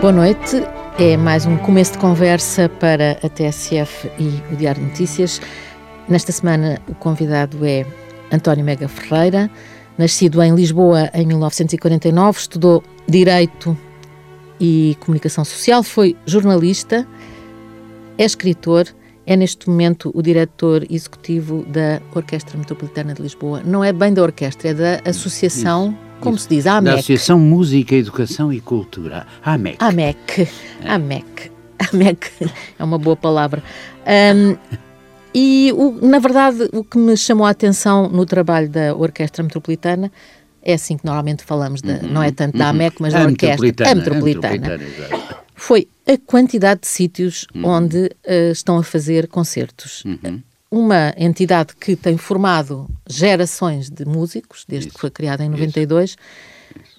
Boa noite. É mais um começo de conversa para a TSF e o Diário de Notícias. Nesta semana, o convidado é António Mega Ferreira. Nascido em Lisboa em 1949, estudou Direito e Comunicação Social, foi jornalista, é escritor, é neste momento o diretor executivo da Orquestra Metropolitana de Lisboa. Não é bem da orquestra, é da Associação, isso, como se diz, a AMEC. Da Associação Música, Educação e Cultura, a AMEC. AMEC, é. AMEC. AMEC é uma boa palavra. Um, e, o, na verdade, o que me chamou a atenção no trabalho da Orquestra Metropolitana é assim que normalmente falamos, de, uhum, não é tanto da uhum. AMEC, mas da Orquestra. Metropolitana, a Metropolitana. A metropolitana foi a quantidade de sítios uhum. onde uh, estão a fazer concertos. Uhum. Uma entidade que tem formado gerações de músicos, desde Isso. que foi criada em 92, Isso.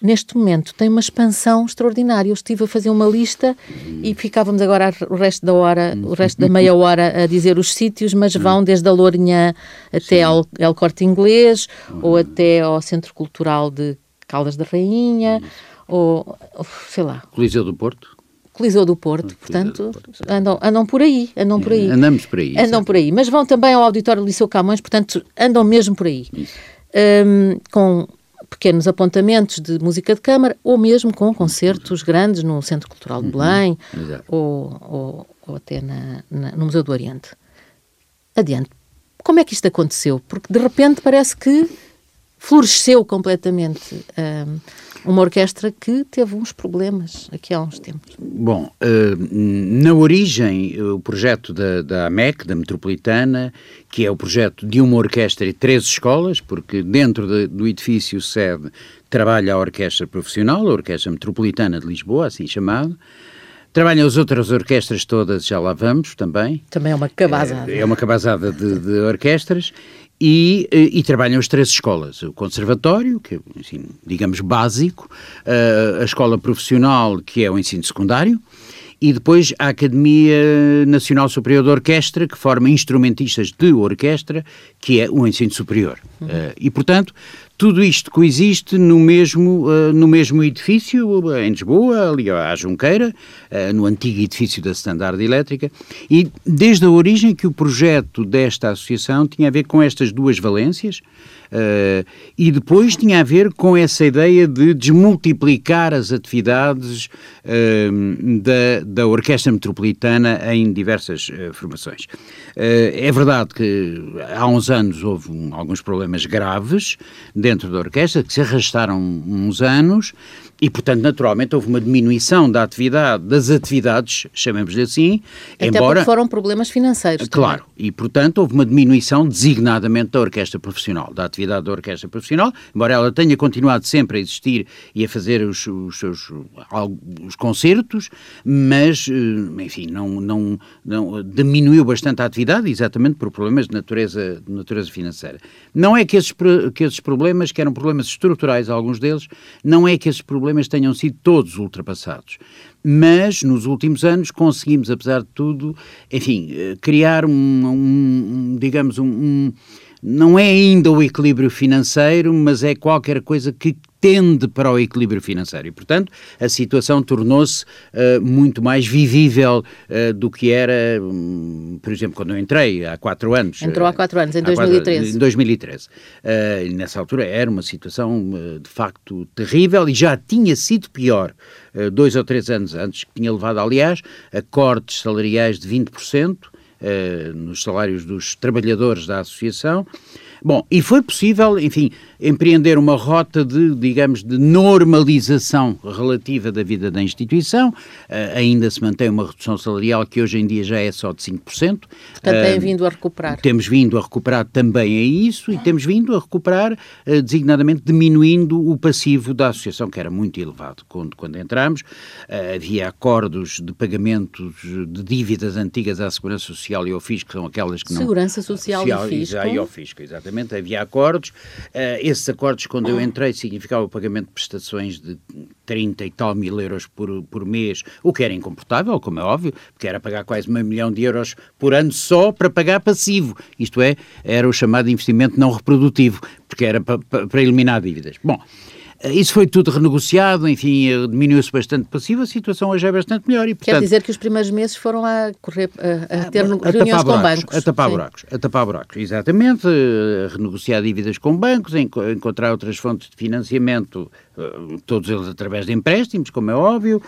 neste momento tem uma expansão extraordinária. Eu estive a fazer uma lista uhum. e ficávamos agora o resto da hora, o resto da meia hora a dizer os sítios, mas uhum. vão desde a Lourinhã até ao El Corte Inglês ou até ao Centro Cultural de Caldas da Rainha ou, sei lá. Coliseu do Porto? Coliseu do Porto, portanto, do. Andam, andam por aí, andam por aí. Andamos por aí. Andam por aí, mas vão também ao Auditório Liceu Camões, portanto, andam mesmo por aí. Um, com pequenos apontamentos de música de câmara ou mesmo com concertos grandes no Centro Cultural de uhum. Belém uhum. ou, ou, ou, até na, na, no Museu do Oriente. Adiante. Como é que isto aconteceu? Porque de repente parece que floresceu completamente. Um, uma orquestra que teve uns problemas aqui há uns tempos. Bom, eh, na origem, o projeto da, da AMEC, da Metropolitana, que é o projeto de uma orquestra e três escolas, porque dentro de, do edifício sede trabalha a orquestra profissional, a Orquestra Metropolitana de Lisboa, assim chamado, Trabalham as outras orquestras todas, já lá vamos também. Também é uma cabazada. É, é uma cabazada de, de orquestras e, eh, e, trabalham as três escolas, o conservatório, que é, assim, digamos, básico, a escola profissional, que é o ensino secundário, e depois a Academia Nacional Superior de Orquestra, que forma instrumentistas de orquestra, que é o ensino superior. Uhum. Uh, e, portanto, tudo isto coexiste no mesmo, uh, no mesmo edifício, em Lisboa, ali à Junqueira, uh, no antigo edifício da Standard Elétrica, e desde a origem que o projeto desta associação tinha a ver com estas duas valências, e depois tinha a ver com essa ideia de desmultiplicar as atividades uh, da, da Orquestra Metropolitana em diversas uh, formações. é verdade que há uns anos houve alguns problemas graves dentro da orquestra, que se arrastaram uns anos, e, portanto, naturalmente, houve uma diminuição da atividade, das atividades, chamemos-lhe assim, Até embora... foram problemas financeiros Claro, também. e, portanto, houve uma diminuição designadamente da orquestra profissional, da atividade da orquestra profissional, embora ela tenha continuado sempre a existir e a fazer os, os seus os concertos, mas, eh, enfim, não, não, não diminuiu bastante a atividade, exatamente por problemas de natureza, de natureza financeira. Não é que esses, que esses problemas, que eram problemas estruturais, alguns deles, não é que esses problemas problemas tenham sido todos ultrapassados. Mas, nos últimos anos, conseguimos, apesar de tudo, enfim, eh, criar um, um digamos, um, um não é ainda o equilíbrio financeiro, mas é qualquer coisa que tende para o equilíbrio financeiro e, portanto, a situação tornou-se uh, muito mais vivível uh, do que era, um, por exemplo, quando eu entrei há quatro anos. Entrou há quatro anos, em 2013. Quatro, em 2013. Uh, nessa altura era uma situação de facto terrível e já tinha sido pior dois ou três anos antes, que tinha levado, aliás, a cortes salariais de 20%. Nos salários dos trabalhadores da associação, Bom, e foi possível, enfim, empreender uma rota de, digamos, de normalização relativa da vida da instituição. Uh, ainda se mantém uma redução salarial que hoje em dia já é só de 5%. Portanto, uh, vindo a recuperar. Temos vindo a recuperar também a isso e temos vindo a recuperar, uh, designadamente, diminuindo o passivo da associação, que era muito elevado. Quando, quando entramos, havia acordos de pagamentos de dívidas antigas à Segurança Social e ao Fisco, que são aquelas que não... Segurança Social, social e Fisco. E ao Fisco, exatamente exatamente, havia acordos. Uh, esses acordos, quando eu entrei, significavam o pagamento de prestações de 30 e tal mil euros por, por mês, o que era incomportável, como é óbvio, porque era pagar quase meio milhão de euros por ano só para pagar passivo. Isto é, era o chamado investimento não reprodutivo, porque era para, para eliminar dívidas. Bom, Isso foi tudo renegociado, enfim, diminuiu-se bastante passivo, a situação hoje é bastante melhor. E, portanto, Quer dizer que os primeiros meses foram a correr, a, a ter a, reuniões com bancos. A tapar buracos, a tapar buracos, exatamente, a renegociar dívidas com bancos, a encontrar outras fontes de financiamento, eh, todos eles através de empréstimos, como é óbvio.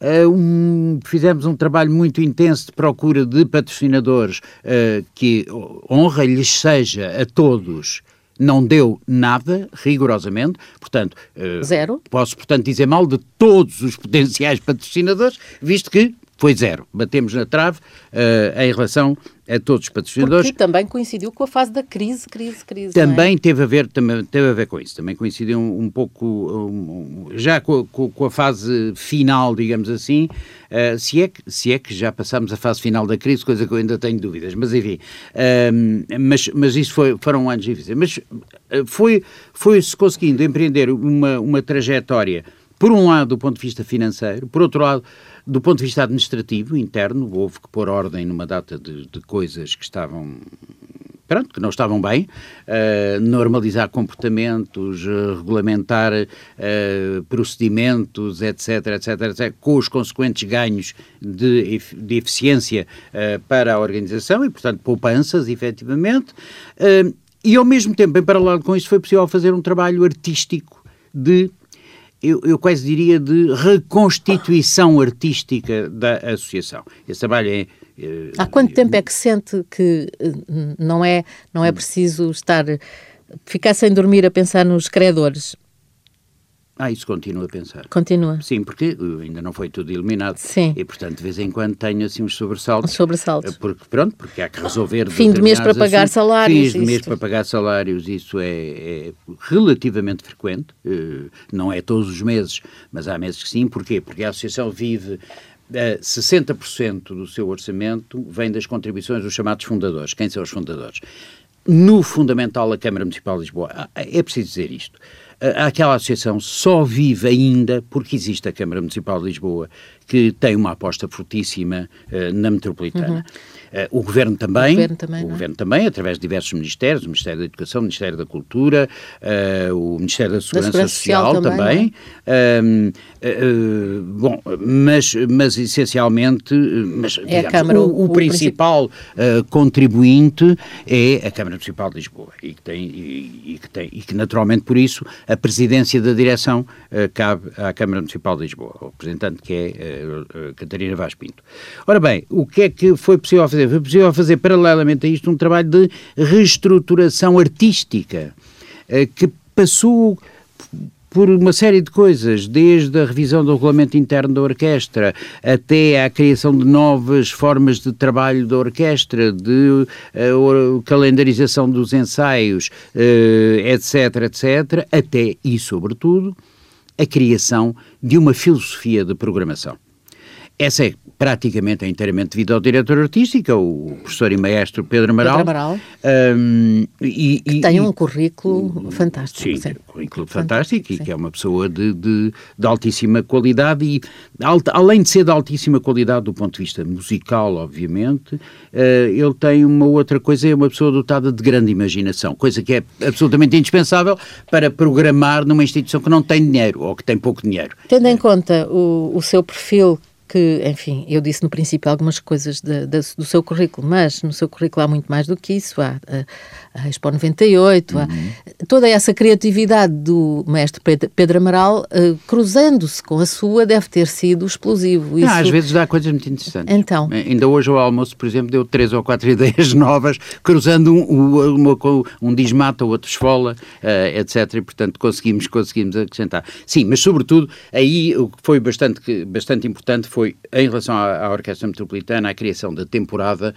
Eh, um, fizemos um trabalho muito intenso de procura de patrocinadores que honra lhes seja a todos não deu nada, rigorosamente, portanto... Uh, zero. Posso, portanto, dizer mal de todos os potenciais patrocinadores, visto que foi zero. Batemos na trave uh, em relação a todos os patrocinadores. Porque também coincidiu com a fase da crise, crise, crise. É? Também é? teve, a ver, também teve a ver com isso. Também coincidiu um, um pouco, um, já com, com, com, a fase final, digamos assim, uh, se, é que, se é que já passámos a fase final da crise, coisa que eu ainda tenho dúvidas, mas enfim. Uh, mas, mas isso foi, foram anos difíceis. Mas uh, foi, foi-se conseguindo empreender uma, uma trajetória, por um lado, do ponto de vista financeiro, por outro lado, do ponto de vista administrativo, interno, houve que pôr ordem numa data de, de coisas que estavam pronto, que não estavam bem, uh, normalizar comportamentos, uh, regulamentar uh, procedimentos, etc, etc, etc, com os consequentes ganhos de, de eficiência para a organização e, portanto, poupanças, efetivamente. e, ao mesmo tempo, em paralelo com isso, foi possível fazer um trabalho artístico de eu, eu, quase diria, de reconstituição artística da associação. Esse trabalho é. é Há quanto tempo é que sente que eh, não é, não é preciso estar. ficar sem dormir a pensar nos credores? Ah, isso continua a pensar. Continua. Sim, porque ainda não foi tudo eliminado. Sim. E, portanto, de vez em quando tenho assim uns sobressaltos. Um sobressalto. Eh, porque, pronto, porque há que resolver... Fim de mês para pagar assuntos. salários. Fim de mês para pagar salários, isso é, é relativamente frequente. Uh, não é todos os meses, mas há meses que sim. Porquê? Porque a Associação vive uh, eh, 60% do seu orçamento vem das contribuições dos chamados fundadores. Quem são os fundadores? No fundamental, a Câmara Municipal de Lisboa. Ah, é preciso dizer isto aquela associação só vive ainda porque existe a Câmara Municipal de Lisboa, que tem uma aposta fortíssima uh, na metropolitana. Uhum. Uh, o Governo também, o Governo também, o é? governo também, através de diversos ministérios, o Ministério da Educação, o Ministério da Cultura, uh, o Ministério da Segurança, da Segurança Social, Social, também. também. Uh, bom, mas, mas essencialmente, mas, é digamos, Câmara, o, o, o, principal contribuinte é a Câmara Municipal de Lisboa e que tem, e, e, que tem, e que naturalmente por isso a presidência da direção cabe à Câmara Municipal de Lisboa, o representante que é Catarina Vaz Pinto. Ora bem, o que é que foi possível fazer? Foi possível fazer paralelamente a isto um trabalho de reestruturação artística que passou por uma série de coisas, desde a revisão do regulamento interno da orquestra até à criação de novas formas de trabalho da orquestra, de uh, calendarização dos ensaios, uh, etc, etc, até e sobretudo a criação de uma filosofia de programação. Essa é praticamente é inteiramente devido ao diretor artístico, o professor e maestro Pedro Amaral. Pedro Amaral. Um, e, que e, tem um currículo fantástico. Sim, sim. um currículo fantástico, fantástico e que é uma pessoa de, de, de altíssima qualidade e, além de ser de altíssima qualidade do ponto de vista musical, obviamente, uh, ele tem uma outra coisa, é uma pessoa dotada de grande imaginação, coisa que é absolutamente indispensável para programar numa instituição que não tem dinheiro ou que tem pouco dinheiro. Tendo em conta o, o seu perfil que, enfim, eu disse no princípio algumas coisas de, de, do seu currículo, mas no seu currículo há muito mais do que isso. Há a, a Expo 98, uhum. há toda essa criatividade do mestre Pedro, Amaral, uh, cruzando-se com a sua, deve ter sido explosivo. Isso... às vezes dá coisas muito interessantes. Então. Eh, ainda hoje ao almoço, por exemplo, deu três ou quatro ideias novas, cruzando um, uma, um diz mata, o outro esfola, uh, etc. E, portanto, conseguimos, conseguimos acrescentar. Sim, mas sobretudo, aí o que foi bastante, bastante importante foi, em relação à, à Orquestra Metropolitana, a criação da temporada,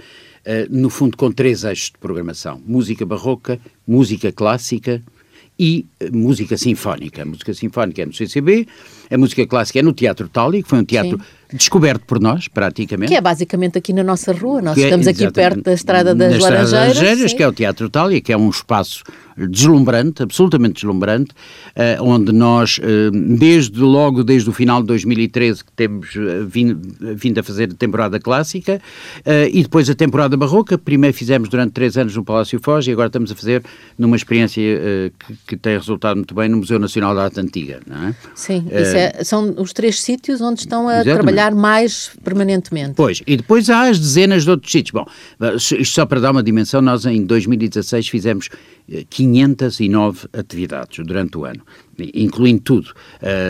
no fundo, com três eixos de programação: música barroca, música clássica e uh, música sinfónica. A música sinfónica é no CCB, a música clássica é no Teatro Tali, que foi um teatro Sim. descoberto por nós, praticamente. Que é basicamente aqui na nossa rua, nós que é estamos é, aqui perto da Estrada das Laranjeiras. Laranjeiras que é o Teatro Tali, que é um espaço deslumbrante, absolutamente deslumbrante, uh, onde nós, uh, desde logo, desde o final de 2013, que temos vindo, vindo a fazer a temporada clássica, e depois a temporada barroca, primeiro fizemos durante três anos no Palácio Foz e agora estamos a fazer numa experiência que, que, tem resultado muito bem no Museu Nacional da Arte Antiga, não é? Sim, é, são os três sítios onde estão a exatamente. trabalhar mais permanentemente. Pois, e depois há as dezenas de outros sítios. Bom, isto só para dar uma dimensão, nós em 2016 fizemos 509 eh, atividades durante o ano, incluindo tudo,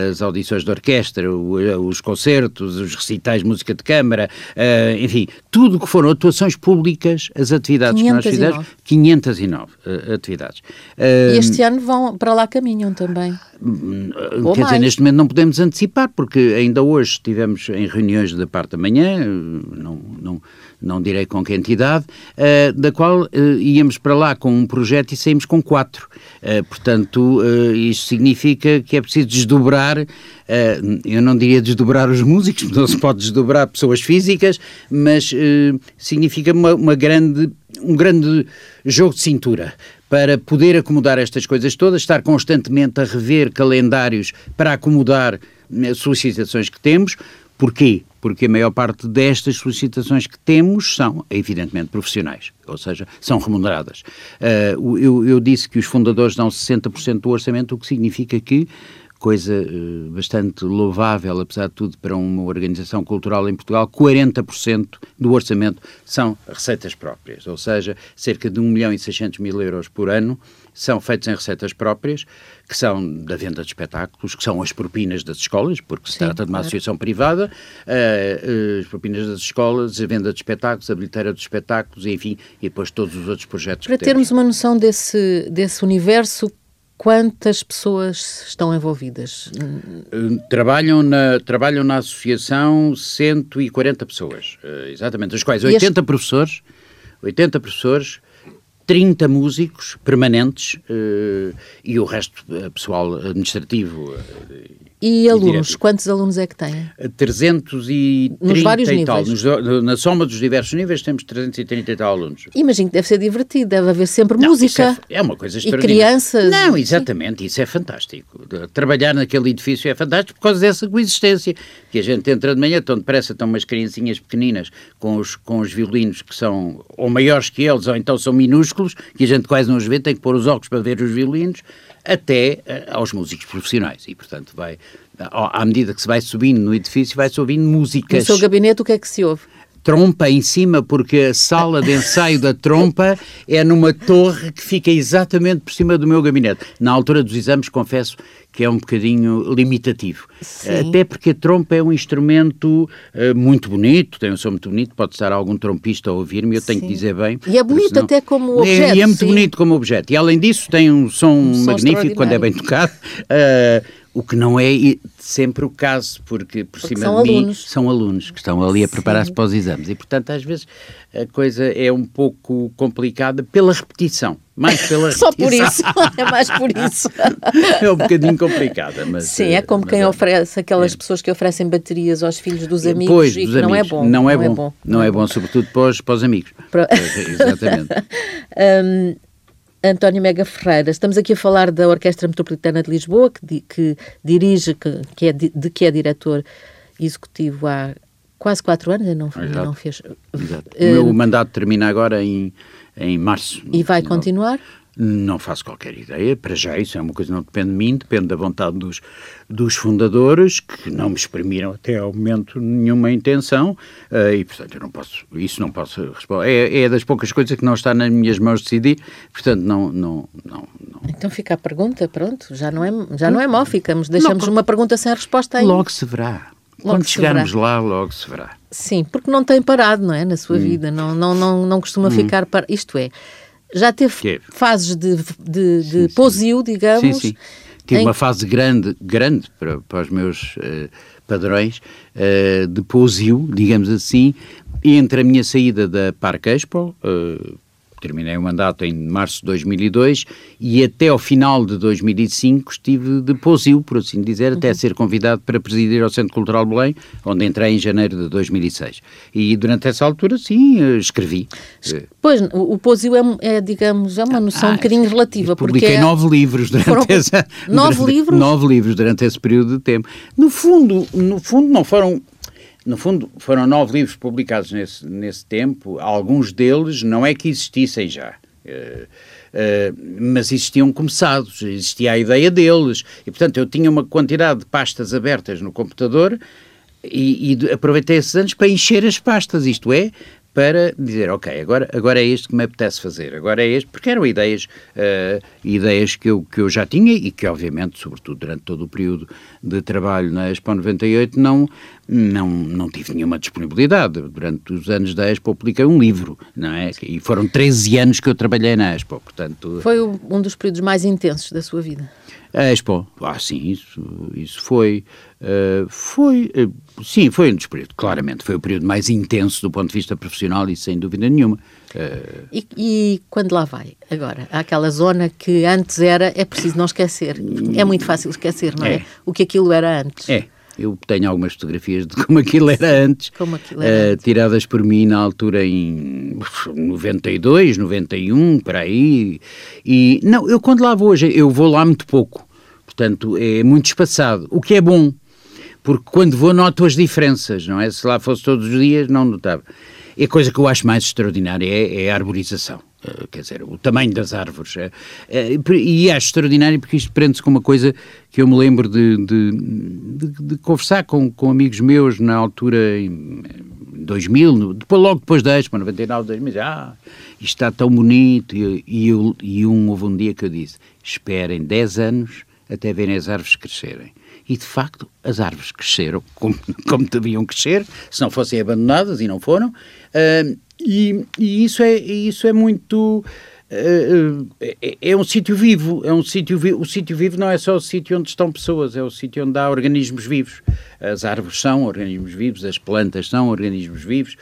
as audições de orquestra, os concertos, os recitais de música de câmara, eh, enfim, tudo o que foram atuações públicas, as atividades que nós fizemos, 509 eh, atividades. E este ano vão para lá caminham também. Hum, Ou Quer mais. dizer, neste momento não podemos antecipar, porque ainda hoje estivemos em reuniões da parte da manhã, não, não, não direi com que entidade, uh, da qual uh, íamos para lá com um projeto e saímos com quatro. Uh, portanto, isto significa que é preciso desdobrar, eu não diria desdobrar os músicos, não se pode desdobrar pessoas físicas, mas significa uma, uma grande, um grande jogo de cintura para poder acomodar estas coisas todas, estar constantemente a rever calendários para acomodar solicitações que temos. Porquê? Porque a maior parte destas solicitações que temos são, evidentemente, profissionais, ou seja, são remuneradas. Uh, eu, eu, disse que os fundadores dão 60% do orçamento, o que significa que coisa uh, bastante louvável, apesar de tudo, para uma organização cultural em Portugal, 40% do orçamento são receitas próprias, ou seja, cerca de 1 milhão e 600 mil euros por ano são feitos em receitas próprias, que são da venda de espetáculos, que são as propinas das escolas, porque se Sim, trata de uma associação privada, uh, as propinas das escolas, a venda de espetáculos, a bilheteira dos espetáculos, enfim, e depois todos os outros projetos Para termos uma noção desse, desse universo, quantas pessoas estão envolvidas? Eh, trabalham na, trabalham na associação 140 pessoas, exatamente, das quais 80 este... professores, 80 professores, 30 músicos permanentes uh, e o resto uh, pessoal administrativo. E alunos? Quantos alunos é que têm? 330 Nos vários e tal. Nos, na soma dos diversos níveis temos 330 e tal alunos. Imagino que deve ser divertido, deve haver sempre não, música. É, é, uma coisa extraordinária. E crianças. Não, exatamente, isso é fantástico. Trabalhar naquele edifício é fantástico por causa dessa coexistência. Que a gente entra de manhã, tão depressa, estão umas criancinhas pequeninas com os, com os violinos que são ou maiores que eles, ou então são minúsculos, que a gente quase não os vê, tem que pôr os óculos para ver os violinos até uh, aos músicos profissionais. E, portanto, vai, à medida que se vai subindo no edifício, vai-se ouvindo músicas. No seu gabinete, o que é que se ouve? Trompa em cima, porque a sala de ensaio da trompa é numa torre que fica exatamente por cima do meu gabinete. Na altura dos exames, confesso que é um bocadinho limitativo. Sim. Até porque a trompa é um instrumento uh, muito bonito, tem um som muito bonito, pode estar algum trompista a ouvir-me, eu tenho sim. que dizer bem. E é bonito senão... até como objeto. É, e é muito sim. bonito como objeto. E além disso tem um som, um magnífico quando é bem tocado. Uh, o que não é sempre o caso, porque por porque cima de mim alunos. são alunos que estão ali a preparar-se para os exames. E, portanto, às vezes a coisa é um pouco complicada pela repetição. Mais pela Só por isso, é mais por isso. é um bocadinho complicada, mas... Sim, é como quem é, oferece, aquelas é. pessoas que oferecem baterias aos filhos dos amigos pois, e dos que amigos. não é bom. Não é, não é bom, bom. Não, é bom, sobretudo para os, para os amigos. Para... Pois, exatamente. um, António Mega Ferreira, estamos aqui a falar da Orquestra Metropolitana de Lisboa, que, que dirige, que, que é de, de, que é diretor executivo há quase quatro anos, não, não fez. Exato. O meu mandato termina agora em, em março. E vai continuar? Não faço qualquer ideia, para já isso é uma coisa que não depende de mim, depende da vontade dos, dos fundadores, que não me exprimiram até ao momento nenhuma intenção, uh, e portanto eu não posso, isso não posso responder. É, é das poucas coisas que não está nas minhas mãos decidir, portanto não, não, não, não. Então fica a pergunta, pronto, já não é, já não é mal, ficamos, deixamos não, uma pergunta sem resposta aí. Logo se verá. Logo Quando chegarmos verá. lá, logo se verá. Sim, porque não tem parado, não é, na sua hum. vida, não, não, não, não costuma hum. ficar, para, isto é já teve fases de, de, de sim, posio, digamos. Sim, sim. Tive em... uma fase grande, grande para, para os meus uh, padrões, uh, de posio, digamos assim, entre a minha saída da Parque Expo, uh, terminei o mandato em março de 2002 e até ao final de 2005 estive de posio, por assim dizer, até uhum. ser convidado para presidir ao Centro Cultural Belém, onde entrei em janeiro de 2006. E durante essa altura, sim, eh, escrevi. Pois, o, posio é, é, digamos, é uma noção ah, um bocadinho relativa. Publiquei porque nove livros durante foram, essa... Nove durante, livros? Nove livros durante esse período de tempo. No fundo, no fundo não foram no fundo, foram nove livros publicados nesse, nesse tempo. Alguns deles não é que existissem já. Uh, uh, mas existiam começados, existia a ideia deles, e portanto eu tinha uma quantidade de pastas abertas no computador e, e aproveitei esses anos para encher as pastas, isto é, para dizer, ok, agora, agora é este que me apetece fazer, agora é este, porque eram ideias, uh, ideias que eu, que eu já tinha e que, obviamente, sobretudo durante todo o período de trabalho na Expo 98, não, não, não tive nenhuma disponibilidade. Durante os anos da Expo publiquei um livro, não é? E foram 13 anos que eu trabalhei na Expo, portanto... Foi um dos períodos mais intensos da sua vida? A Expo, ah, sim, isso, isso foi, uh, foi, uh, sim, foi um dos períodos, claramente, foi o período mais intenso do ponto de vista profissional e sem dúvida nenhuma. Uh... E, e, quando lá vai, agora, aquela zona que antes era, é preciso não esquecer, é muito fácil esquecer, não é? é? O que aquilo era antes. É, eu tenho algumas fotografias de como aquilo era antes, como aquilo era uh, antes. tiradas por mim na altura em 92, 91, para aí. E não, eu quando lá vou hoje, eu vou lá muito pouco. Portanto, é muito espaçado, o que é bom, porque quando vou noto as diferenças, não é? Se lá fosse todos os dias, não notava. E a coisa que eu acho mais extraordinária é, é a arborização. Uh, quer dizer, o tamanho das árvores. Uh, uh, e acho extraordinário porque isto prende-se com uma coisa que eu me lembro de, de, de, de, conversar com, com amigos meus na altura em 2000, depois, logo depois da Expo, 99, 2000, ah, isto está tão bonito. E, e, eu, e um, houve um dia que eu disse: esperem 10 anos até verem as árvores crescerem. E, de facto, as árvores cresceram como, como deviam crescer, se não fossem abandonadas, e não foram. Uh, e, e, isso, é, isso é muito é, é, é um sítio vivo, é um sítio. O sítio vivo não é só o sítio onde estão pessoas, é o sítio onde há organismos vivos. As árvores são organismos vivos, as plantas são organismos vivos,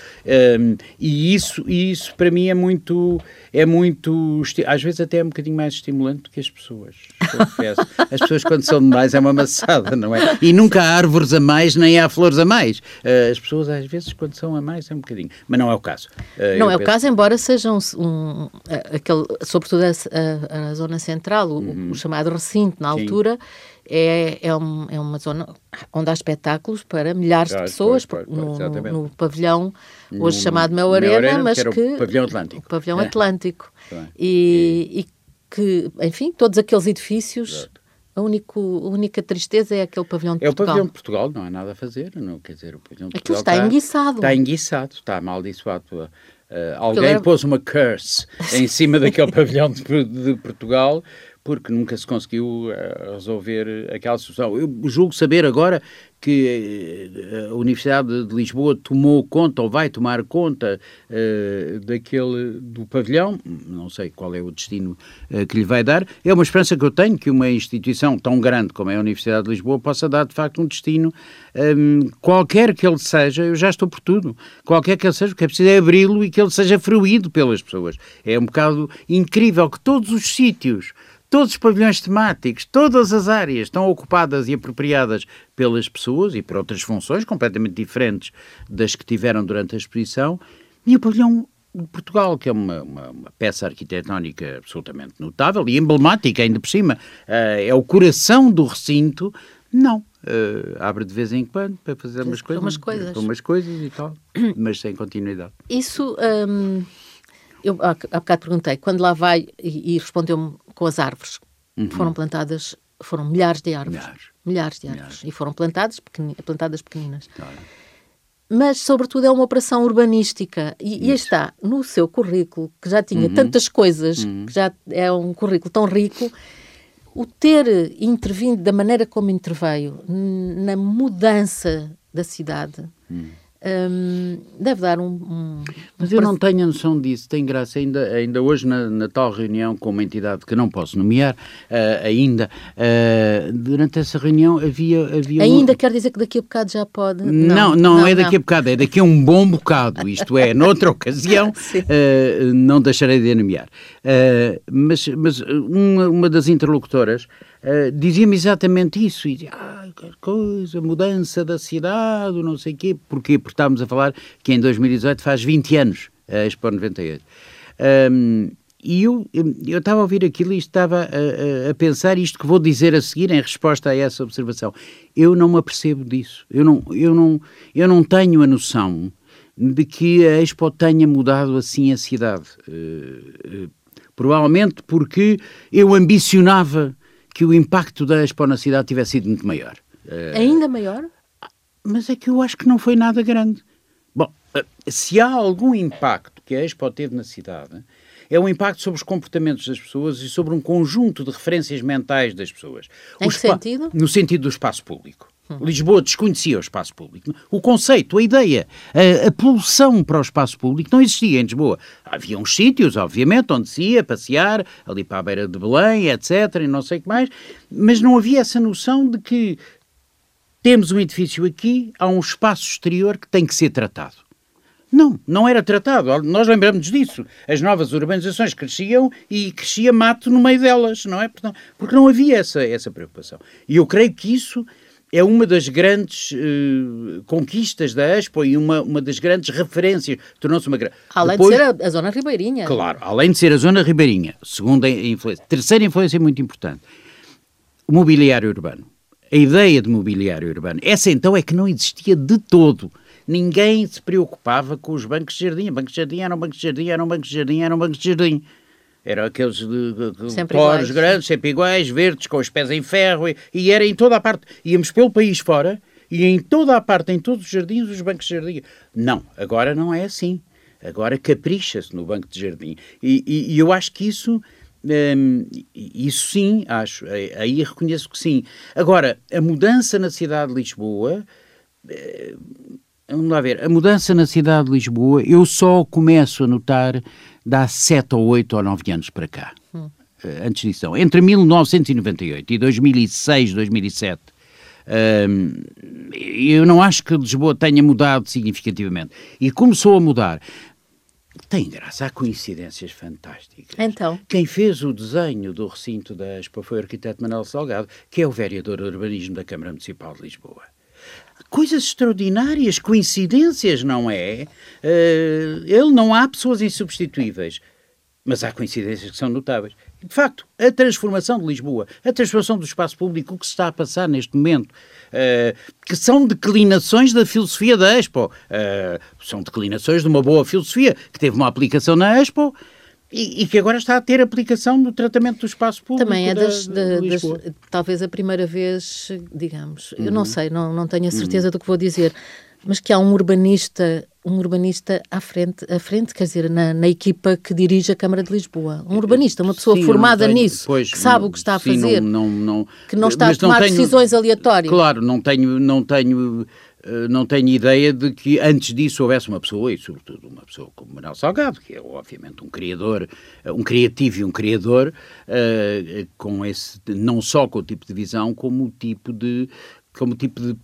um, e isso, e isso para mim é muito, é muito, às vezes até é um bocadinho mais estimulante do que as pessoas. As pessoas quando são demais é uma maçada, não é? E nunca há árvores a mais, nem há flores a mais. Uh, as pessoas às vezes quando são a mais é um bocadinho, mas não é o caso. Uh, não é o caso, embora sejam um, um, aquele sobretudo a, a, a zona central, o, uhum. o, chamado recinto, na Sim. altura, é, é, um, é, uma zona onde há espetáculos para milhares de pessoas, pois, pois, pois, no, no, pavilhão, hoje no, chamado Mel Arena, Arena, mas que... o pavilhão Atlântico. O pavilhão é. Atlântico. E, e, e, que, enfim, todos aqueles edifícios... A, único, a única tristeza é aquele pavilhão de é Portugal. É o pavilhão de Portugal, não há nada a fazer. Não, quer dizer, o pavilhão de Aquilo está, está enguiçado. Está enguiçado, está amaldiçoado. Uh, alguém pôs uma curse em cima daquele pavilhão de, de, Portugal porque nunca se conseguiu uh, resolver aquela situação. Eu julgo saber agora que eh, a Universidade de Lisboa tomou conta ou vai tomar conta uh, daquele do pavilhão, não sei qual é o destino uh, que lhe vai dar. É uma esperança que eu tenho que uma instituição tão grande como é a Universidade de Lisboa possa dar de facto um destino, um, ehm, qualquer que ele seja, eu já estou por tudo, qualquer que ele seja, o que é preciso é abri-lo e que ele seja fruído pelas pessoas. É um bocado incrível que todos os sítios Todos os pavilhões temáticos, todas as áreas estão ocupadas e apropriadas pelas pessoas e por outras funções completamente diferentes das que tiveram durante a exposição. E o pavilhão de Portugal, que é uma, uma, uma, peça arquitetónica absolutamente notável e emblemática, ainda por cima, uh, é o coração do recinto, não. Uh, abre de vez em quando para fazer umas coisas, umas coisas. umas coisas e tal, mas sem continuidade. Isso, um, eu há, há bocado perguntei, quando lá vai e, e respondeu-me com as árvores. Uhum. Foram plantadas, foram milhares de árvores. Milhares, milhares de árvores. Milhares. E foram plantadas, pequeni, plantadas pequeninas. Claro. Mas, sobretudo, é uma operação urbanística. E, e está no seu currículo, que já tinha uhum. tantas coisas, uhum. que já é um currículo tão rico, o ter intervindo da maneira como interveio na mudança da cidade. Uhum um, deve dar um. um Mas eu não tenho a noção disso, tem graça. Ainda, ainda hoje, na, na tal reunião com uma entidade que não posso nomear, uh, ainda, uh, durante essa reunião havia. havia ainda um... quer dizer que daqui a bocado já pode. Não, não, não, não é daqui não. a bocado, é daqui a um bom bocado. Isto é, noutra ocasião, uh, não deixarei de nomear. mas mas uma, uma das interlocutoras dizia-me exatamente isso. E dizia, ah, coisa, mudança da cidade, não sei o quê. Porquê? Porque estávamos a falar que em 2018 faz 20 anos a Expo 98. Um, e eu, eu estava a ouvir aquilo e estava a, a, a, pensar isto que vou dizer a seguir em resposta a essa observação. Eu não me apercebo disso. Eu não, eu não, eu não tenho a noção de que a Expo tenha mudado assim a cidade. Uh, uh, provavelmente porque eu ambicionava que o impacto da Expo na cidade tivesse sido muito maior. Ainda maior? Mas é que eu acho que não foi nada grande. Bom, eh, se há algum impacto que a Expo teve na cidade, é um impacto sobre os comportamentos das pessoas e sobre um conjunto de referências mentais das pessoas. Em que sentido? No sentido do espaço público. Hum. Lisboa desconhecia o espaço público. O conceito, a ideia, a, a, pulsão para o espaço público não existia em Lisboa. Havia uns sítios, obviamente, onde se ia passear, ali para a beira de Belém, etc., e não sei o que mais, mas não havia essa noção de que temos um edifício aqui, há um espaço exterior que tem que ser tratado. Não, não era tratado. Nós lembramos disso. As novas urbanizações cresciam e crescia mato no meio delas, não é? Porque não havia essa, essa preocupação. E eu creio que isso é uma das grandes uh, conquistas da Expo e uma, uma das grandes referências. Tornou-se uma Além Depois, de ser a, a, zona ribeirinha. Claro, além de ser a zona ribeirinha. Segunda influência. Terceira influência muito importante. O mobiliário urbano. A ideia de mobiliário urbano. Essa então é que não existia de todo. Ninguém se preocupava com os bancos de jardim. Bancos de jardim eram bancos de jardim, eram bancos de jardim, eram bancos de jardim. Eram aqueles de, de poros grandes, sempre iguais, verdes, com os pés em ferro, e, e, era em toda a parte. Íamos pelo país fora, e em toda a parte, em todos os jardins, os bancos de jardim. Não, agora não é assim. Agora capricha-se no banco de jardim. E, e, e eu acho que isso. Hum, isso sim, acho. Aí reconheço que sim. Agora, a mudança na cidade de Lisboa. Hum, vamos lá ver. A mudança na cidade de Lisboa, eu só começo a notar dá sete ou oito ou nove anos para cá. Hum. Antes disso, entre 1998 e 2006, 2007, hum, eu não acho que Lisboa tenha mudado significativamente. E começou a mudar. Tem graça, há coincidências fantásticas. Então. Quem fez o desenho do recinto da Expo foi o arquiteto Manuel Salgado, que é o vereador de urbanismo da Câmara Municipal de Lisboa coisas extraordinárias, coincidências, não é? Uh, ele não há pessoas insubstituíveis, mas há coincidências que são notáveis. De facto, a transformação de Lisboa, a transformação do espaço público, o que se está a passar neste momento, uh, que são declinações da filosofia da Expo, uh, são declinações de uma boa filosofia que teve uma aplicação na Expo e, e, que agora está a ter aplicação no tratamento do espaço público. Também é das, da, das talvez a primeira vez, digamos, uhum. eu não uhum. sei, não, não tenho a certeza uhum. do que vou dizer, mas que há um urbanista, um urbanista à frente, à frente quer dizer, na, na equipa que dirige a Câmara de Lisboa. Um urbanista, uma pessoa sim, formada tenho, nisso, pois, que sabe o que está a sim, fazer, não, não, que não está a tomar tenho, decisões aleatórias. Claro, não tenho, não tenho eh, não tenho ideia de que antes disso houvesse uma pessoa, e sobretudo uma pessoa como Manuel Salgado, que é obviamente um criador, eh, um criativo e um criador, uh, com esse, não só com o tipo de visão, como o tipo de como tipo de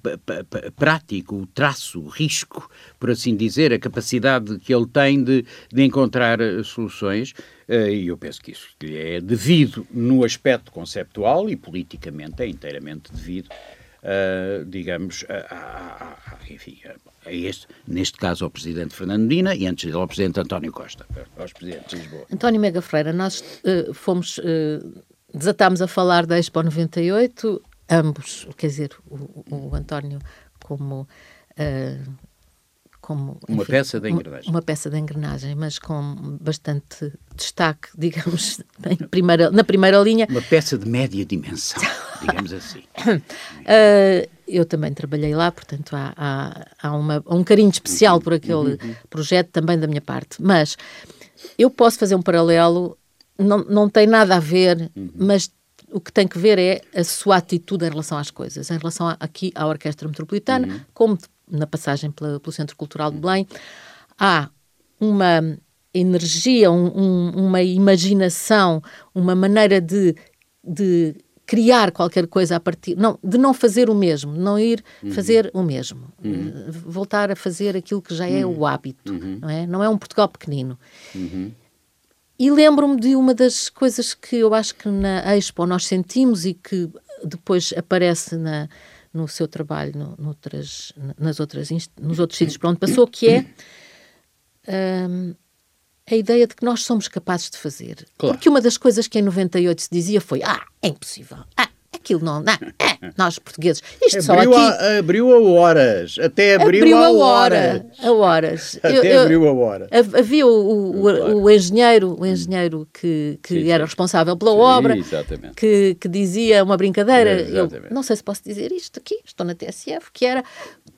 prático, o traço, o risco, por assim dizer, a capacidade que ele tem de, de encontrar soluções, e eu penso que isso é devido no aspecto conceptual e politicamente é inteiramente devido uh, digamos, a, a, a, enfim, a este, neste caso ao Presidente Fernando Medina e antes dele ao Presidente António Costa, aos Presidentes de Lisboa. António Mega Freira, nós uh, fomos, uh, desatámos a falar da Expo 98, ambos, quer dizer, o, o António como uh, como uma peça de engrenagem. Uma, uma, peça de engrenagem, mas com bastante destaque, digamos, primeira, na primeira linha. Uma peça de média dimensão, digamos assim. Uh, eu também trabalhei lá, portanto há, há, há uma, um carinho especial por aquele uhum. uhum. projeto também da minha parte. Mas eu posso fazer um paralelo, não, não tem nada a ver, uhum. mas o que tem que ver é a sua atitude em relação às coisas, em relação a, aqui à Orquestra Metropolitana, uhum. como na passagem pela, pelo Centro Cultural de Belém, há uma energia, um, um, uma imaginação, uma maneira de, de criar qualquer coisa a partir, não, de não fazer o mesmo, não ir uhum. fazer o mesmo, uhum. uh, voltar a fazer aquilo que já é uhum. o hábito, uhum. não é? Não é um Portugal pequenino. E lembro-me de uma das coisas que eu acho que na Expo nós sentimos e que depois aparece na, no seu trabalho no, noutras, nas outras, nos outros sítios para onde passou, que é um, a ideia de que nós somos capazes de fazer. Claro. Porque uma das coisas que em 98 se dizia foi: ah, é impossível. Ah, aquilo não, não é, nós portugueses. Isto abriu só aqui. A, abriu a horas, até abriu, abriu a, a horas. A horas. Até eu, abriu a horas. Havia o, o, o, engenheiro, o engenheiro que, que sim, era responsável pela sim, obra, que, que dizia uma brincadeira. É, eu não sei se posso dizer isto aqui, estou na TSF, que era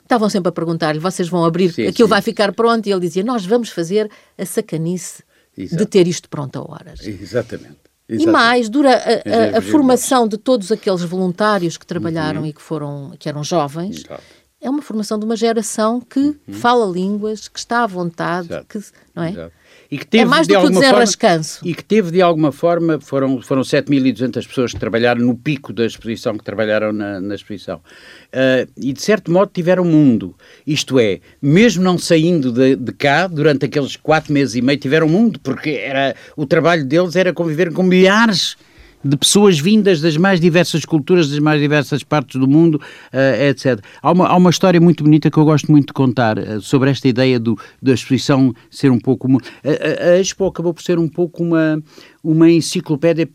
estavam sempre a perguntar-lhe: vocês vão abrir, sim, aquilo sim. vai ficar pronto? E ele dizia: nós vamos fazer a sacanice Exato. de ter isto pronto a horas. Exatamente. Exatamente. E mais, dura a, a, a, formação de todos aqueles voluntários que trabalharam uhum. e que foram, que eram jovens, Exato. é uma formação de uma geração que uhum. fala línguas, que está à vontade, Exato. que, não é? E que teve, é mais do de que o desenrascanço. Forma, e que teve, de alguma forma, foram, foram 7.200 pessoas que trabalharam no pico da exposição, que trabalharam na, na exposição. Uh, e, de certo modo, tiveram mundo. Isto é, mesmo não saindo de, de, cá, durante aqueles quatro meses e meio, tiveram mundo, porque era, o trabalho deles era conviver com milhares de pessoas vindas das mais diversas culturas, das mais diversas partes do mundo, uh, etc. Há uma, há uma história muito bonita que eu gosto muito de contar uh, sobre esta ideia do, da exposição ser um pouco... Uma, a, a, Expo acabou por ser um pouco uma, uma enciclopédia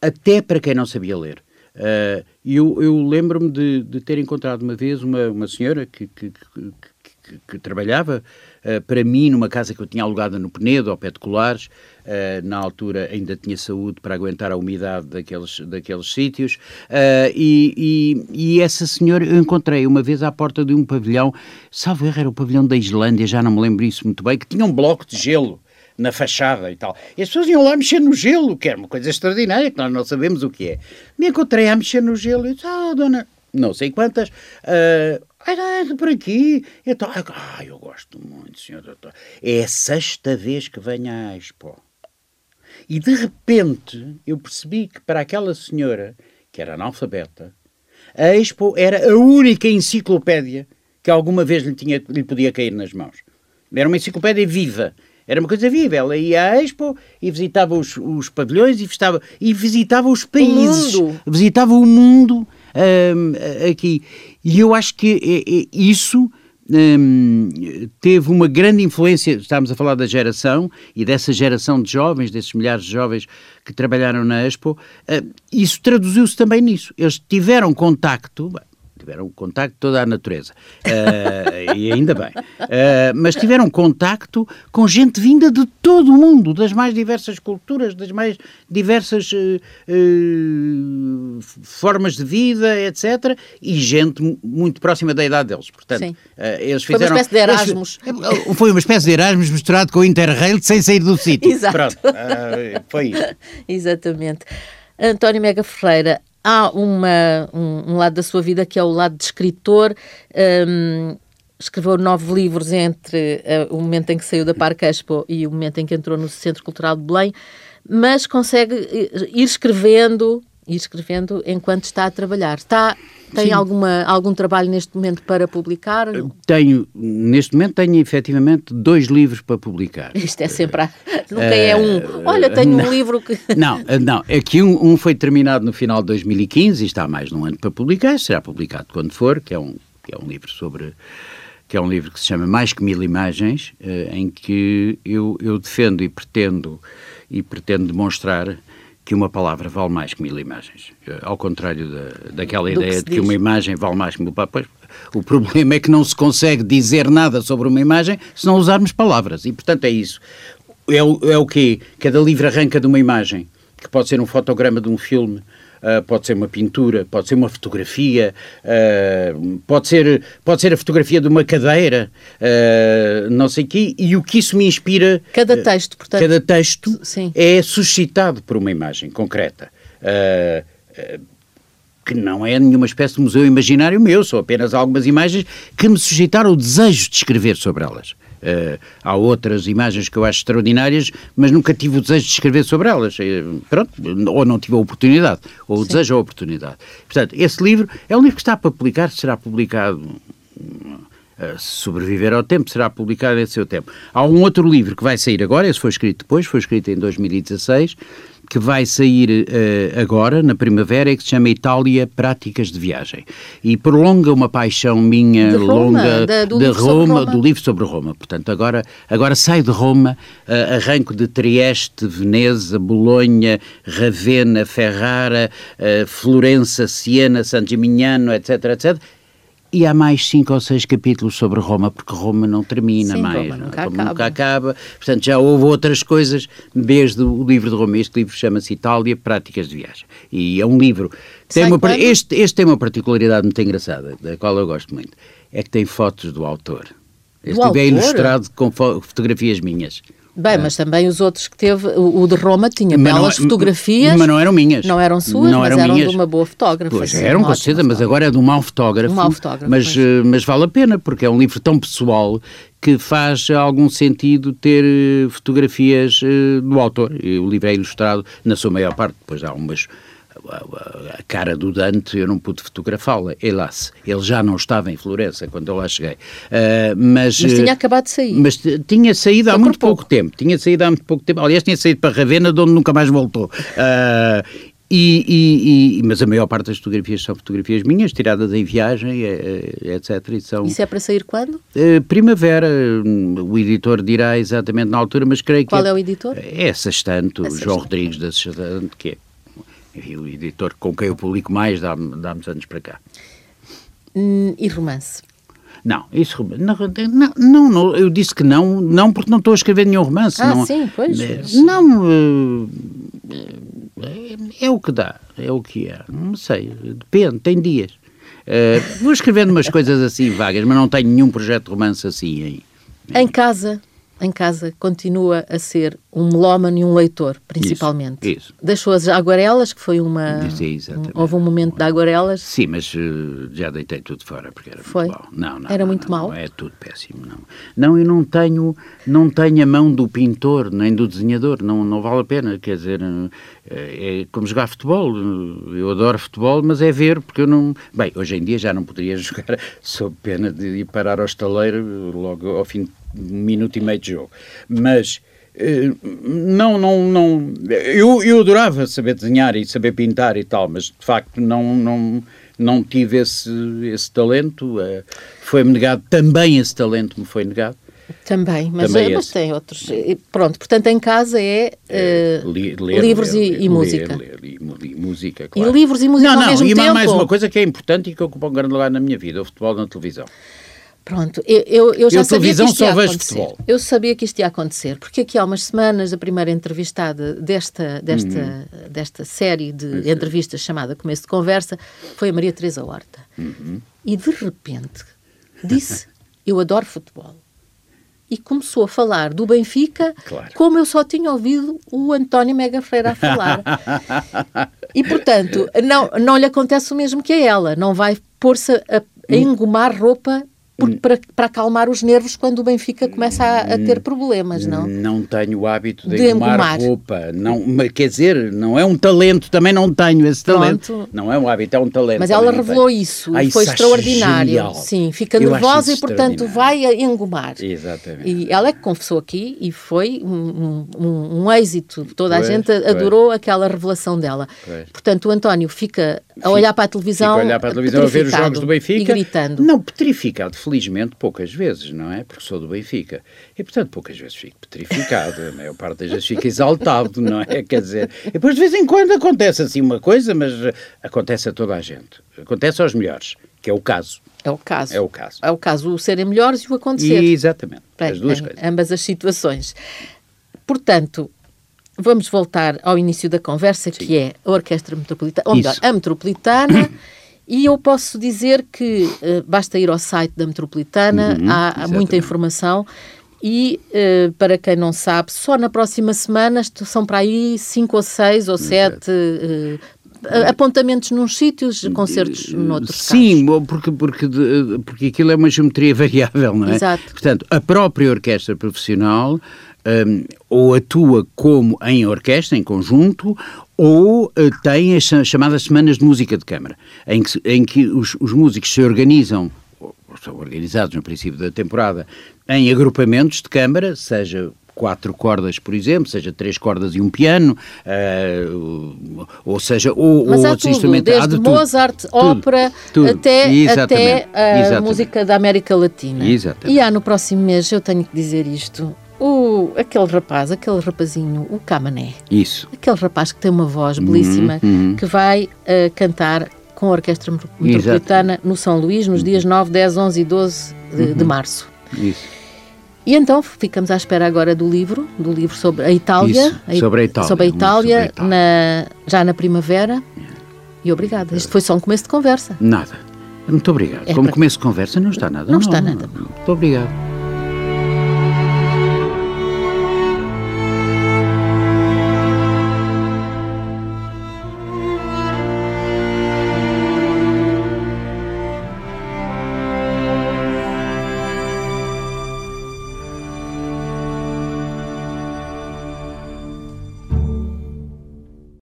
até para quem não sabia ler. Uh, eu, eu lembro-me de, de, ter encontrado uma vez uma, uma senhora que, que, que, que trabalhava para mim numa casa que eu tinha alugada no Penedo, ao pé de Colares, Uh, na altura ainda tinha saúde para aguentar a umidade daqueles, daqueles sítios, uh, e, e, e, essa senhora eu encontrei uma vez à porta de um pavilhão, salvo erro, era o pavilhão da Islândia, já não me lembro isso muito bem, que tinha um bloco de gelo na fachada e tal. E as pessoas iam lá mexer no gelo, que era uma coisa extraordinária, que nós não sabemos o que é. Me encontrei a mexer no gelo e disse, ah, dona, não sei quantas, uh, Ai, por aqui. Então, ah, eu gosto muito, senhor doutor. É a sexta vez que venho à Expo. E de repente eu percebi que para aquela senhora, que era analfabeta, a Expo era a única enciclopédia que alguma vez lhe, tinha, lhe podia cair nas mãos. Era uma enciclopédia viva. Era uma coisa viva. Ela ia à Expo e visitava os, os pavilhões e visitava, e visitava os países. O visitava o mundo um, aqui. E eu acho que é, é, isso Hum, teve uma grande influência, estamos a falar da geração e dessa geração de jovens, desses milhares de jovens que trabalharam na Expo, uh, isso traduziu-se também nisso. Eles tiveram contacto, tiveram contacto toda a natureza, uh, e ainda bem, uh, mas tiveram contacto com gente vinda de todo o mundo, das mais diversas culturas, das mais diversas uh, formas de vida, etc., e gente muito próxima da idade deles. Portanto, eles fizeram... Foi uma espécie de Erasmus. Eles, foi uma espécie de Erasmus misturado com o Interrail sem sair do sítio. Exato. Pronto, foi isso. Exatamente. António Mega Ferreira, há uma, um, um, lado da sua vida que é o lado de escritor. Um, escreveu nove livros entre uh, o momento em que saiu da Parque Expo e o momento em que entrou no Centro Cultural de Belém, mas consegue eh, ir escrevendo, ir escrevendo enquanto está a trabalhar. Está tem alguma, algum trabalho neste momento para publicar? Tenho, neste momento tenho efetivamente dois livros para publicar. Isto é sempre, a, nunca é um, eh, olha, tenho não, um livro que... Não, eh, não, é que um, um, foi terminado no final de 2015 e está mais de um ano para publicar, será publicado quando for, que é um, que é um livro sobre que é um livro que se chama Mais que Mil Imagens, eh, em que eu, eu defendo e pretendo e pretendo demonstrar que uma palavra vale mais que mil imagens. Eh, ao contrário da, daquela Do ideia que de que diz. uma imagem vale mais que mil palavras. O problema é que não se consegue dizer nada sobre uma imagem se não usarmos palavras. E, portanto, é isso. É o, é o quê? Cada livro arranca de uma imagem, que pode ser um fotograma de um filme, Uh, pode ser uma pintura, pode ser uma fotografia, uh, pode, ser, pode ser a fotografia de uma cadeira, uh, não sei o quê, e o que isso me inspira... Cada texto, portanto... Cada texto sim. é suscitado por uma imagem concreta. que não é nenhuma espécie de museu imaginário meu, são apenas algumas imagens que me suscitaram o desejo de escrever sobre elas. Uh, há outras imagens que eu acho extraordinárias, mas nunca tive o desejo de escrever sobre elas. Uh, pronto, ou não tive a oportunidade, ou o desejo ou a oportunidade. Portanto, esse livro é um livro que está para publicar, será publicado. Se sobreviver ao tempo, será publicado em seu tempo. Há um outro livro que vai sair agora, esse foi escrito depois, foi escrito em 2016, que vai sair uh, agora, na primavera, e que se chama Itália Práticas de Viagem. E prolonga uma paixão minha de Roma, longa da, do de livro Roma, Roma, do livro sobre Roma. Portanto, agora, agora sai de Roma, uh, arranco de Trieste, Veneza, Bolonha, Ravenna, Ferrara, uh, Florença, Siena, San Gimignano, etc, etc e há mais cinco ou seis capítulos sobre Roma, porque Roma não termina Sim, mais. Roma nunca, Roma acaba. nunca acaba. Portanto, já houve outras coisas desde o livro de Roma. Este livro chama-se Itália, Práticas de Viagem. E é um livro. Tem uma, este, este tem uma particularidade muito engraçada, da qual eu gosto muito. É que tem fotos do autor. Este Do livro é autor? ilustrado com fo- fotografias minhas. Bem, mas também os outros que teve, o, de Roma tinha Mas não- belas fotografias. mas não eram minhas. Não eram suas, Não mas eram eram minhas. de uma boa fotógrafa. Pois sim, eram, com certeza, mas agora é de um mau fotógrafo. Um mau fotógrafo, Mas, pois. eh, mas vale a pena, porque é um livro tão pessoal que faz algum sentido ter eh, fotografias eh, do autor. E o livro é ilustrado, na sua maior parte, depois há umas. A, cara do Dante eu não pude fotografá-la, hélas. Ele já não estava em Florença quando eu lá cheguei. Eh, mas, Mas eh, tinha acabado de sair. mas tinha saído há Foi por muito pouco. pouco. tempo. Tinha saído há muito pouco tempo. Aliás, tinha saído para Ravenna, de onde nunca mais voltou. Ah, e, e- e- mas a maior parte das fotografias são fotografias minhas, tiradas em viagem, eh, eh, etc. E são Isso é para sair quando? eh, primavera. hum, O editor dirá exatamente na altura, mas creio que. Qual é o editor? É Sextanto, É João. Rodrigues da Sextanto, que é enfim, o editor com quem eu publico mais dá, dá uns anos para cá. Hum, E romance? Não, isso não, não, não, eu disse que não, não porque não estou a escrever nenhum romance. Ah, não, sim, pois. Eh, Não, eh, é, é o que dá, é o que é. Não sei, depende, tem dias. Eh, vou escrevendo umas coisas assim vagas, mas não tenho nenhum projeto de romance assim em, Em casa, em casa, continua a ser um melómano e um leitor, principalmente. Isso, isso. Deixou as aguarelas, que foi uma. Sim, exatamente. um- houve um momento de aguarelas. Sim, mas eh, já deitei tudo fora porque era Foi? muito mau. Não, não, Era não, muito não, mau? não, é tudo péssimo, não. Não, eu não tenho, não tenho a mão do pintor nem do desenhador, não, não vale a pena, quer dizer, eh, é como jogar futebol. Eu adoro futebol, mas é ver, porque eu não. Bem, hoje em dia já não poderia jogar sob pena de ir parar ao estaleiro logo ao fim de minuto e meio de jogo. Mas. eh, Não, não, não. Eu, eu adorava saber desenhar e saber pintar e tal, mas de facto não, não, não tive esse, esse talento. eh, Foi-me negado, também esse talento me foi negado. Também, mas, Também mas esse. tem outros. E Pronto, portanto, em casa é. eh, Li- ler, livros ler, e, ler, e música. E e música, E claro. livros e música não, ao não, mesmo e tempo. mais uma coisa que é importante e que ocupa um grande lugar na minha vida, o futebol na televisão. Pronto, eu, eu, eu já Eu, sabia que isto ia acontecer. futebol. Eu sabia que isto ia acontecer, porque aqui há umas semanas a primeira entrevistada desta, desta, Uhum. desta série de entrevistas chamada Começo de Conversa foi a Maria Teresa Horta. Uhum. E de repente disse, eu adoro futebol. E começou a falar do Benfica Claro. como eu só tinha ouvido o António Mega Freire a falar. E, portanto, não, não lhe acontece o mesmo que a ela. Não vai pôr-se a, a engomar roupa por- para, para acalmar os nervos quando o Benfica começa a, a ter problemas, não? Não tenho o hábito de, De engomar engomar. roupa. Não, quer dizer, não é um talento, também não tenho esse talento. Pronto. Não é um hábito, é um talento. Mas ela revelou tenho. isso Ah, e foi extraordinário. genial. Sim, fica Eu nervosa e, portanto, vai a engomar. Exatamente. E ela é que confessou aqui e foi um, um- um- êxito. Toda Pois, a gente pois. adorou aquela revelação dela. Pois. Portanto, o António fica a olhar para a televisão, Fico a olhar para a televisão a ver os jogos do Benfica. e gritando. Não, petrificado, felizmente, poucas vezes, não é? Porque sou do Benfica. E, portanto, poucas vezes fico petrificado. A maior parte das vezes fico exaltado, não é? Quer dizer, e depois de vez em quando acontece assim uma coisa, mas acontece a toda a gente. Acontece aos melhores, que é o caso. É o caso. É o caso. É o caso, o serem melhores e o acontecer. E, exatamente. Bem, as duas coisas. ambas as situações. Portanto, vamos voltar ao início da conversa, que é a Orquestra Metropolitana, ou melhor, Isso. a Metropolitana, e eu posso dizer que eh, basta ir ao site da Metropolitana, Uhum, há, há muita informação. E, eh, para quem não sabe, só na próxima semana são para aí cinco ou seis ou sete eh, apontamentos nos sítios, concertos noutros Sim, casos. porque, porque, porque aquilo é uma geometria variável, não é? Exato. Portanto, a própria orquestra profissional um, ou atua como em orquestra, em conjunto, ou uh, tem as chamadas semanas de música de câmara, em que, em que os, os músicos se organizam são organizados no princípio da temporada em agrupamentos de câmara, seja quatro cordas, por exemplo, seja três cordas e um piano, uh, ou seja, ou, Mas ou outros instrumentos. Desde Mozart, tudo, ópera, tudo, até, até a exatamente. música da América Latina. Exatamente. E há no próximo mês, eu tenho que dizer isto, o, aquele rapaz, aquele rapazinho, o Camané. Isso. Aquele rapaz que tem uma voz belíssima, uhum, uhum. que vai uh, cantar com a Orquestra Metropolitana Exato. no São Luís, nos dias 9, 10, 11 e 12 de, uhum. de março. Isso. E então ficamos à espera agora do livro, do livro sobre a Itália. Isso, sobre a Itália. Sobre a Itália, sobre a Itália. Na, já na primavera. E obrigada. Isto foi só um começo de conversa. Nada. Muito obrigado. É Como para... começo de conversa não está nada. Não, não está nada. Muito obrigado.